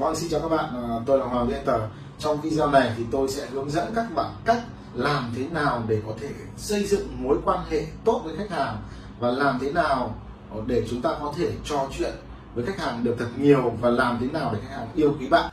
Vâng, xin chào các bạn, à, tôi là Hoàng Viễn Tờ. Trong video này thì tôi sẽ hướng dẫn các bạn cách làm thế nào để có thể xây dựng mối quan hệ tốt với khách hàng và làm thế nào để chúng ta có thể trò chuyện với khách hàng được thật nhiều và làm thế nào để khách hàng yêu quý bạn.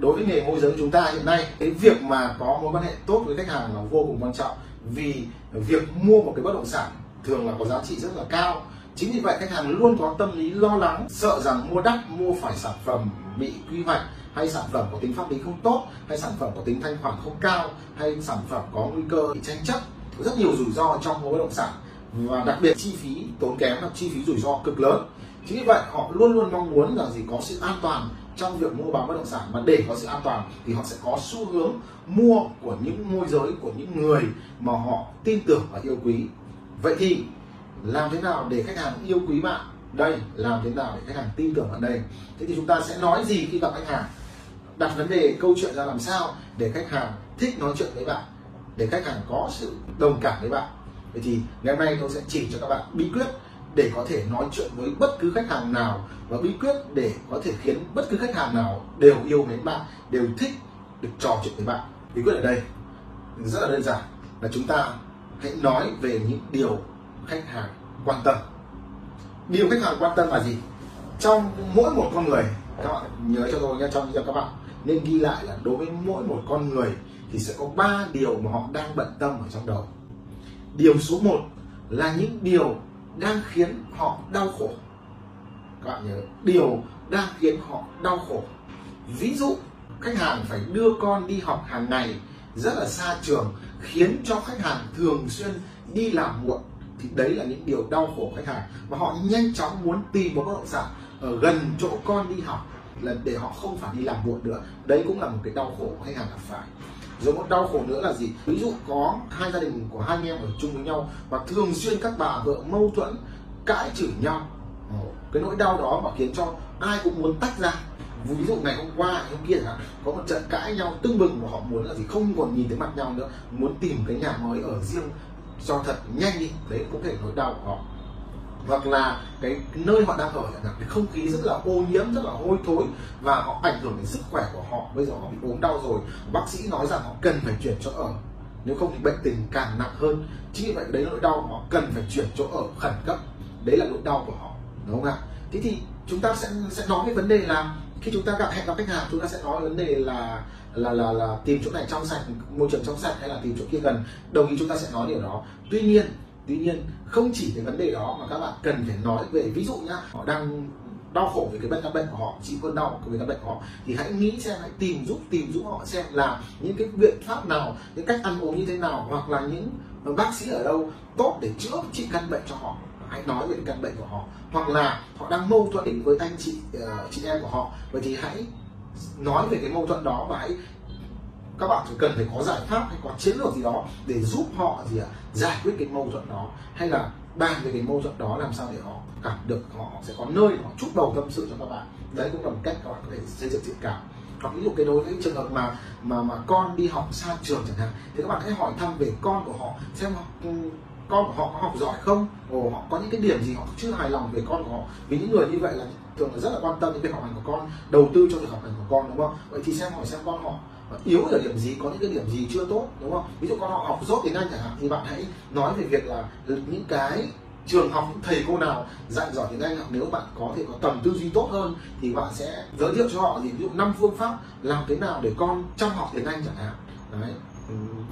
Đối với nghề môi giới chúng ta hiện nay, cái việc mà có mối quan hệ tốt với khách hàng là vô cùng quan trọng vì việc mua một cái bất động sản thường là có giá trị rất là cao chính vì vậy, khách hàng luôn có tâm lý lo lắng, sợ rằng mua đắt, mua phải sản phẩm bị quy hoạch, hay sản phẩm có tính pháp lý không tốt, hay sản phẩm có tính thanh khoản không cao, hay sản phẩm có nguy cơ bị tranh chấp. Có rất nhiều rủi ro trong mua bất động sản, và đặc biệt chi phí tốn kém là chi phí rủi ro cực lớn. Chính vì vậy, họ luôn luôn mong muốn là gì? Có sự an toàn trong việc mua bán bất động sản mà để có sự an toàn thì họ sẽ có xu hướng mua của những môi giới, của những người mà họ tin tưởng và yêu quý. Vậy thì làm thế nào để khách hàng yêu quý bạn? Đây, làm thế nào để khách hàng tin tưởng bạn đây? Thế thì chúng ta sẽ nói gì khi gặp khách hàng? Đặt vấn đề, câu chuyện ra làm sao để khách hàng thích nói chuyện với bạn? Để khách hàng có sự đồng cảm với bạn? Vậy thì ngày hôm nay tôi sẽ chỉ cho các bạn bí quyết để có thể nói chuyện với bất cứ khách hàng nào và bí quyết để có thể khiến bất cứ khách hàng nào đều yêu mến bạn, đều thích được trò chuyện với bạn. Bí quyết ở đây, rất là đơn giản, là chúng ta hãy nói về những điều khách hàng quan tâm. Điều khách hàng quan tâm là gì? Trong mỗi một con người, các bạn nhớ cho tôi nhé, trong cho các bạn. Nên ghi lại là đối với mỗi một con người thì sẽ có ba điều mà họ đang bận tâm ở trong đầu điều số 1 là những điều đang khiến họ đau khổ. Các bạn nhớ, điều đang khiến họ đau khổ. Ví dụ, khách hàng phải đưa con đi học hàng ngày rất là xa trường, khiến cho khách hàng thường xuyên đi làm muộn thì đấy là những điều đau khổ khách hàng. Và họ nhanh chóng muốn tìm một bất động sản ở gần chỗ con đi học là để họ không phải đi làm muộn nữa. Đấy cũng là một cái đau khổ khách hàng gặp phải. Rồi một đau khổ nữa là gì? Ví dụ có hai gia đình của hai anh em ở chung với nhau và thường xuyên các bà vợ mâu thuẫn, cãi chửi nhau. Cái nỗi đau đó mà khiến cho ai cũng muốn tách ra. Ví dụ ngày hôm qua hôm kia là có một trận cãi nhau tưng bừng và họ muốn là gì? Không còn nhìn thấy mặt nhau nữa, muốn tìm cái nhà mới ở riêng cho thật nhanh đi, đấy cũng thể nỗi đau của họ. Hoặc là cái nơi họ đang ở là cái không khí rất là ô nhiễm, rất là hôi thối và họ ảnh hưởng đến sức khỏe của họ. Bây giờ họ bị ốm đau rồi, bác sĩ nói rằng họ cần phải chuyển chỗ ở. Nếu không thì bệnh tình càng nặng hơn. Chính vì vậy đấy là nỗi đau, họ cần phải chuyển chỗ ở khẩn cấp. Đấy là nỗi đau của họ, đúng không ạ? Thế thì chúng ta sẽ sẽ nói cái vấn đề là khi chúng ta gặp hẹn gặp khách hàng, chúng ta sẽ nói vấn đề là là là là tìm chỗ này trong sạch môi trường trong sạch hay là tìm chỗ kia gần đồng ý chúng ta sẽ nói điều đó. Tuy nhiên tuy nhiên không chỉ cái vấn đề đó mà các bạn cần phải nói về ví dụ nhá họ đang đau khổ về cái bệnh căn bệnh của họ chịu cơn đau về căn bệnh của họ thì hãy nghĩ xem hãy tìm giúp tìm giúp họ xem là những cái biện pháp nào những cách ăn uống như thế nào hoặc là những bác sĩ ở đâu tốt để chữa trị căn bệnh cho họ. Hãy nói về căn bệnh của họ. Hoặc là họ đang mâu thuẫn với anh chị uh, chị em của họ. Vậy thì hãy nói về cái mâu thuẫn đó và hãy các bạn chỉ cần phải có giải pháp hay có chiến lược gì đó để giúp họ gì ạ à, giải quyết cái mâu thuẫn đó hay là bàn về cái mâu thuẫn đó làm sao để họ cảm được họ sẽ có nơi họ chút đầu tâm sự cho các bạn. Đấy cũng là một cách các bạn có thể xây dựng thiện cảm. Hoặc ví dụ cái đối với trường hợp mà mà mà con đi học xa trường chẳng hạn thì các bạn hãy hỏi thăm về con của họ xem ừ, con của họ có học giỏi không? Ồ, họ có những cái điểm gì họ chưa hài lòng về con của họ? Vì những người như vậy là thường là rất là quan tâm đến việc học hành của con đầu tư cho việc học hành của con đúng không? Vậy thì xem hỏi xem con họ yếu ở điểm gì có những cái điểm gì chưa tốt đúng không? Ví dụ con họ học dốt tiếng anh chẳng hạn thì bạn hãy nói về việc là những cái trường học những thầy cô nào dạy giỏi tiếng anh hoặc nếu bạn có thể có tầm tư duy tốt hơn thì bạn sẽ giới thiệu cho họ thì ví dụ năm phương pháp làm thế nào để con trong học tiếng anh chẳng hạn. Đấy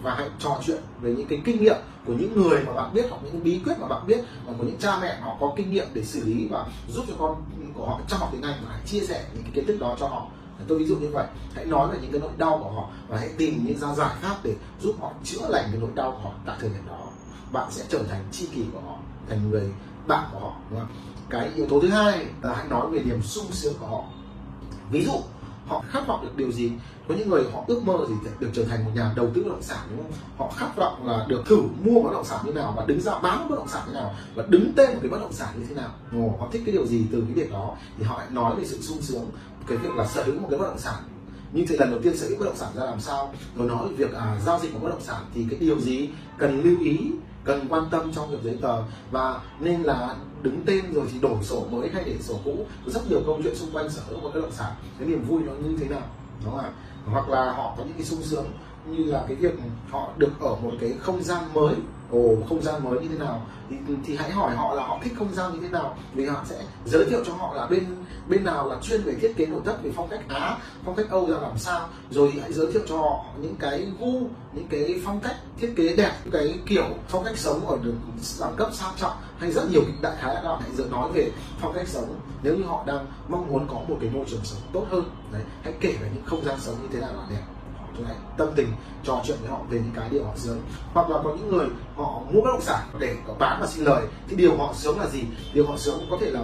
và hãy trò chuyện về những cái kinh nghiệm của những người mà bạn biết hoặc những bí quyết mà bạn biết hoặc của những cha mẹ họ có kinh nghiệm để xử lý và giúp cho con của họ trong học tiếng Anh và hãy chia sẻ những cái kiến thức đó cho họ. Tôi ví dụ như vậy, hãy nói về những cái nỗi đau của họ và hãy tìm những ra giải pháp để giúp họ chữa lành cái nỗi đau của họ tại thời điểm đó. Bạn sẽ trở thành tri kỷ của họ, thành người bạn của họ, đúng không? cái yếu tố thứ hai là hãy nói về niềm sung sướng của họ. Ví dụ họ khát vọng được điều gì? Có những người họ ước mơ gì được trở thành một nhà đầu tư bất động sản đúng không? Họ khát vọng là được thử mua bất động sản như nào và đứng ra bán bất động sản như nào và đứng tên một cái bất động sản như thế nào. Ồ, họ thích cái điều gì từ cái việc đó? Thì họ lại nói về sự sung sướng cái việc là sở hữu một cái bất động sản nhưng thì lần đầu tiên sở hữu bất động sản ra làm sao? Rồi nói về việc à, giao dịch của bất động sản thì cái điều gì cần lưu ý cần quan tâm trong việc giấy tờ? Và nên là đứng tên rồi thì đổi sổ mới hay để sổ cũ. Rất nhiều câu chuyện xung quanh sở hữu một bất động sản. Cái niềm vui nó như thế nào? Đúng không ạ? Hoặc là họ có những cái sung sướng như là cái việc họ được ở một cái không gian mới ồ không gian mới như thế nào? Thì, thì hãy hỏi họ là họ thích không gian như thế nào. Vì họ sẽ giới thiệu cho họ là bên bên nào là chuyên về thiết kế nội thất về phong cách Á phong cách Âu ra làm sao. Rồi hãy giới thiệu cho họ những cái gu những cái phong cách thiết kế đẹp những cái kiểu phong cách sống ở được đẳng cấp sang trọng hay rất nhiều đại khái là hãy dự nói về phong cách sống. Nếu như họ đang mong muốn có một cái môi trường sống tốt hơn đấy hãy kể về những không gian sống như thế nào là đẹp này tâm tình trò chuyện với họ về những cái điều họ sướng hoặc là có những người họ mua bất động sản để có bán và xin lời. Thì điều họ sướng là gì? Điều họ sướng có thể là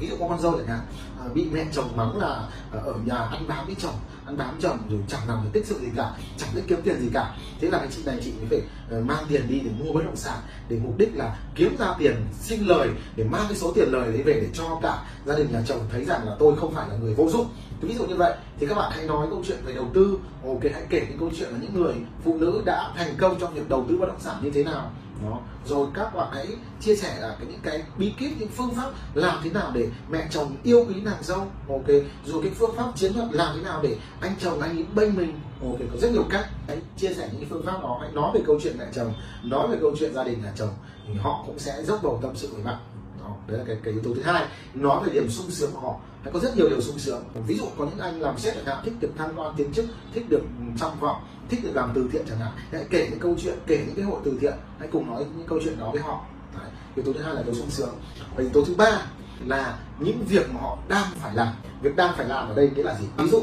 ví dụ có con dâu chẳng hạn à, bị mẹ chồng mắng là à, ở nhà ăn bám với chồng ăn bám chồng rồi chẳng làm được tích sự gì cả, chẳng biết kiếm tiền gì cả. Thế là cái chị này chị mới phải ờ, mang tiền đi để mua bất động sản, để mục đích là kiếm ra tiền xin lời, để mang cái số tiền lời đấy về để cho cả gia đình nhà chồng thấy rằng là tôi không phải là người vô dụng. Ví dụ như vậy, thì các bạn hãy nói câu chuyện về đầu tư. Ok, hãy kể những câu chuyện là những người phụ nữ đã thành công trong việc đầu tư bất động sản như thế nào đó. Rồi các bạn hãy chia sẻ là cái những cái bí kíp, những phương pháp làm thế nào để mẹ chồng yêu quý nàng dâu. Ok. Rồi cái phương pháp chiến thuật làm thế nào để anh chồng anh ấy bênh mình. Ok, có rất nhiều cách. Hãy chia sẻ những phương pháp đó. Hãy nói về câu chuyện mẹ chồng, nói về câu chuyện gia đình nhà chồng, thì họ cũng sẽ dốc bầu tâm sự với bạn đấy là cái, cái yếu tố thứ hai. Nói về điểm sung sướng của họ. Hay có rất nhiều điều sung sướng. Ví dụ có những anh làm sếp chẳng hạn thích được thăng quan tiến chức thích được trong vọng thích được làm từ thiện chẳng hạn. Hãy kể những câu chuyện kể những cái hội từ thiện hãy cùng nói những câu chuyện đó với họ. Đấy. yếu tố thứ hai là điều sung sướng. Và yếu tố thứ ba là những việc mà họ đang phải làm. Việc đang phải làm ở đây nghĩa là gì? Ví dụ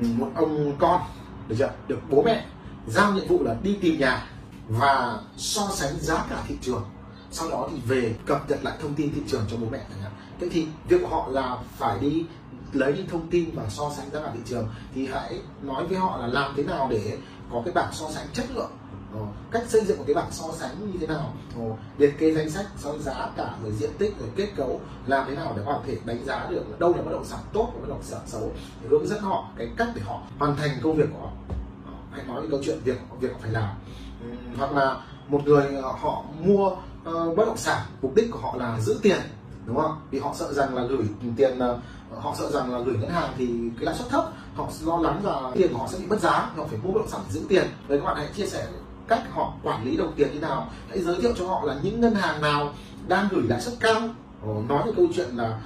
một ông con được chưa? Được bố mẹ giao nhiệm vụ là đi tìm nhà và so sánh giá cả thị trường sau đó thì về cập nhật lại thông tin thị trường cho bố mẹ chẳng hạn. Thế thì việc của họ là phải đi lấy những thông tin và so sánh giá cả thị trường thì hãy nói với họ là làm thế nào để có cái bảng so sánh chất lượng. Ồ, cách xây dựng một cái bảng so sánh như thế nào. Ồ, liệt kê danh sách so giá cả rồi diện tích rồi kết cấu làm thế nào để họ thể đánh giá được đâu là bất động sản tốt và bất động sản xấu. Để hướng dẫn họ cái cách để họ hoàn thành công việc của họ. Ờ, hãy nói câu chuyện việc việc họ phải làm. Hoặc là một người họ mua uh, bất động sản mục đích của họ là giữ tiền đúng không? Vì họ sợ rằng là gửi tiền uh, họ sợ rằng là gửi ngân hàng thì cái lãi suất thấp họ lo lắng là tiền của họ sẽ bị mất giá họ phải mua bất động sản để giữ tiền. Vậy các bạn hãy chia sẻ cách họ quản lý đồng tiền như nào. Hãy giới thiệu cho họ là những ngân hàng nào đang gửi lãi suất cao. Ờ, nói về câu chuyện là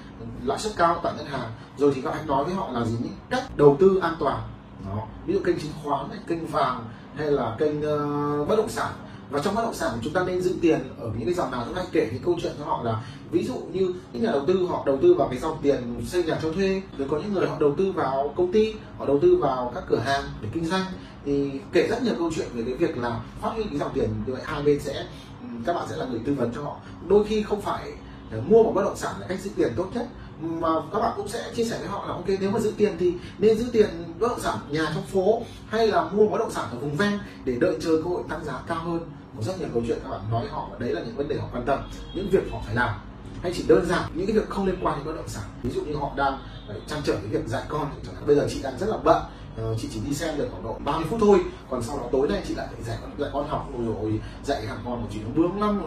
lãi suất cao tại ngân hàng. Rồi thì các anh nói với họ là gì những cách đầu tư an toàn. Đó ví dụ kênh chứng khoán kênh vàng hay là kênh uh, bất động sản và trong bất động sản chúng ta nên giữ tiền ở những cái dòng nào chúng ta kể cái câu chuyện cho họ là ví dụ như những nhà đầu tư, họ đầu tư vào cái dòng tiền xây nhà cho thuê, rồi có những người họ đầu tư vào công ty, họ đầu tư vào các cửa hàng để kinh doanh. Thì kể rất nhiều câu chuyện về cái việc là phát huy cái dòng tiền như vậy, hai bên sẽ, các bạn sẽ là người tư vấn cho họ. Đôi khi không phải mua một bất động sản là cách giữ tiền tốt nhất, mà các bạn cũng sẽ chia sẻ với họ là, ok, nếu mà giữ tiền thì nên giữ tiền bất động sản, nhà trong phố, hay là mua bất động sản ở vùng ven để đợi chờ cơ hội tăng giá cao hơn có rất nhiều câu chuyện các bạn nói với họ và đấy là những vấn đề họ quan tâm, những việc họ phải làm. Hay chỉ đơn giản những cái việc không liên quan đến bất động sản. Ví dụ như họ đang ờ, trang trở cái việc dạy con chẳng hạn. Bây giờ chị đang rất là bận Ờ, chị chỉ đi xem được khoảng độ 30 phút thôi, còn sau đó tối nay chị lại phải dạy dạy con học rồi dạy thằng con của chị nó bướng lắm,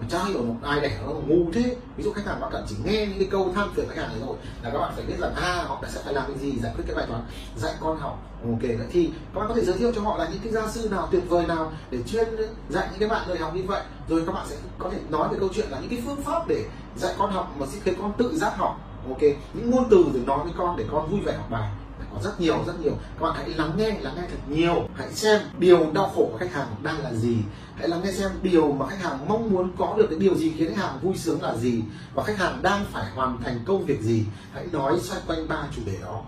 mà chả hiểu một ai đẻ nó ngu thế. Ví dụ khách hàng bạn cần chỉ nghe những cái câu than phiền khách hàng này rồi là các bạn phải biết rằng à họ sẽ phải làm cái gì, giải quyết cái bài toán, dạy con học. Ừ, ok vậy thì các bạn có thể giới thiệu cho họ là những cái gia sư nào tuyệt vời nào để chuyên dạy những cái bạn người học như vậy. Rồi các bạn sẽ có thể nói về câu chuyện là những cái phương pháp để dạy con học mà sẽ khiến con tự giác học. Ok, những ngôn từ để nói với con để con vui vẻ học bài có rất nhiều rất nhiều. Các bạn hãy lắng nghe lắng nghe thật nhiều. Hãy xem điều đau khổ của khách hàng đang là gì. Hãy lắng nghe xem điều mà khách hàng mong muốn có được, cái điều gì khiến khách hàng vui sướng là gì và khách hàng đang phải hoàn thành công việc gì. Hãy nói xoay quanh ba chủ đề đó.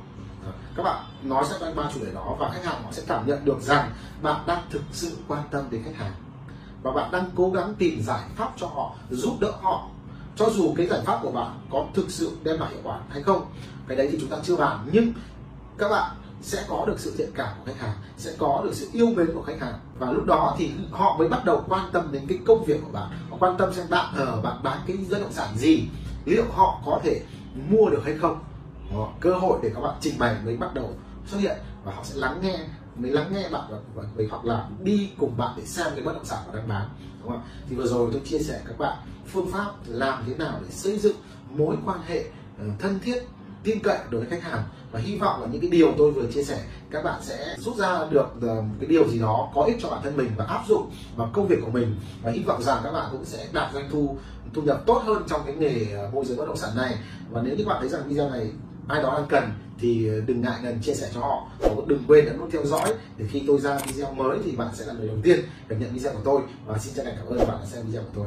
Các bạn nói xoay quanh ba chủ đề đó và khách hàng họ sẽ cảm nhận được rằng bạn đang thực sự quan tâm đến khách hàng và bạn đang cố gắng tìm giải pháp cho họ, giúp đỡ họ. Cho dù cái giải pháp của bạn có thực sự đem lại hiệu quả hay không, cái đấy thì chúng ta chưa bàn. Nhưng các bạn sẽ có được sự thiện cảm của khách hàng sẽ có được sự yêu mến của khách hàng. Và lúc đó thì họ mới bắt đầu quan tâm đến cái công việc của bạn. Họ quan tâm xem bạn ở bạn bán cái bất động sản gì liệu họ có thể mua được hay không. Đó, cơ hội để các bạn trình bày mới bắt đầu xuất hiện và họ sẽ lắng nghe mới lắng nghe bạn và, và hoặc là đi cùng bạn để xem cái bất động sản mà đang bán đúng không ạ? Thì vừa rồi tôi chia sẻ các bạn phương pháp làm thế nào để xây dựng mối quan hệ ờ, thân thiết tin cậy đối với khách hàng. Và hy vọng là những cái điều tôi vừa chia sẻ, các bạn sẽ rút ra được ờ, cái điều gì đó có ích cho bản thân mình và áp dụng vào công việc của mình. Và hy vọng rằng các bạn cũng sẽ đạt doanh thu thu nhập tốt hơn trong cái nghề ờ, môi giới bất động sản này. Và nếu như các bạn thấy rằng video này ai đó đang cần thì ờ, đừng ngại ngần chia sẻ cho họ. Và đừng quên ấn nút theo dõi để khi tôi ra video mới thì bạn sẽ là người đầu tiên được nhận video của tôi. Và xin chân thành cảm ơn bạn đã xem video của tôi.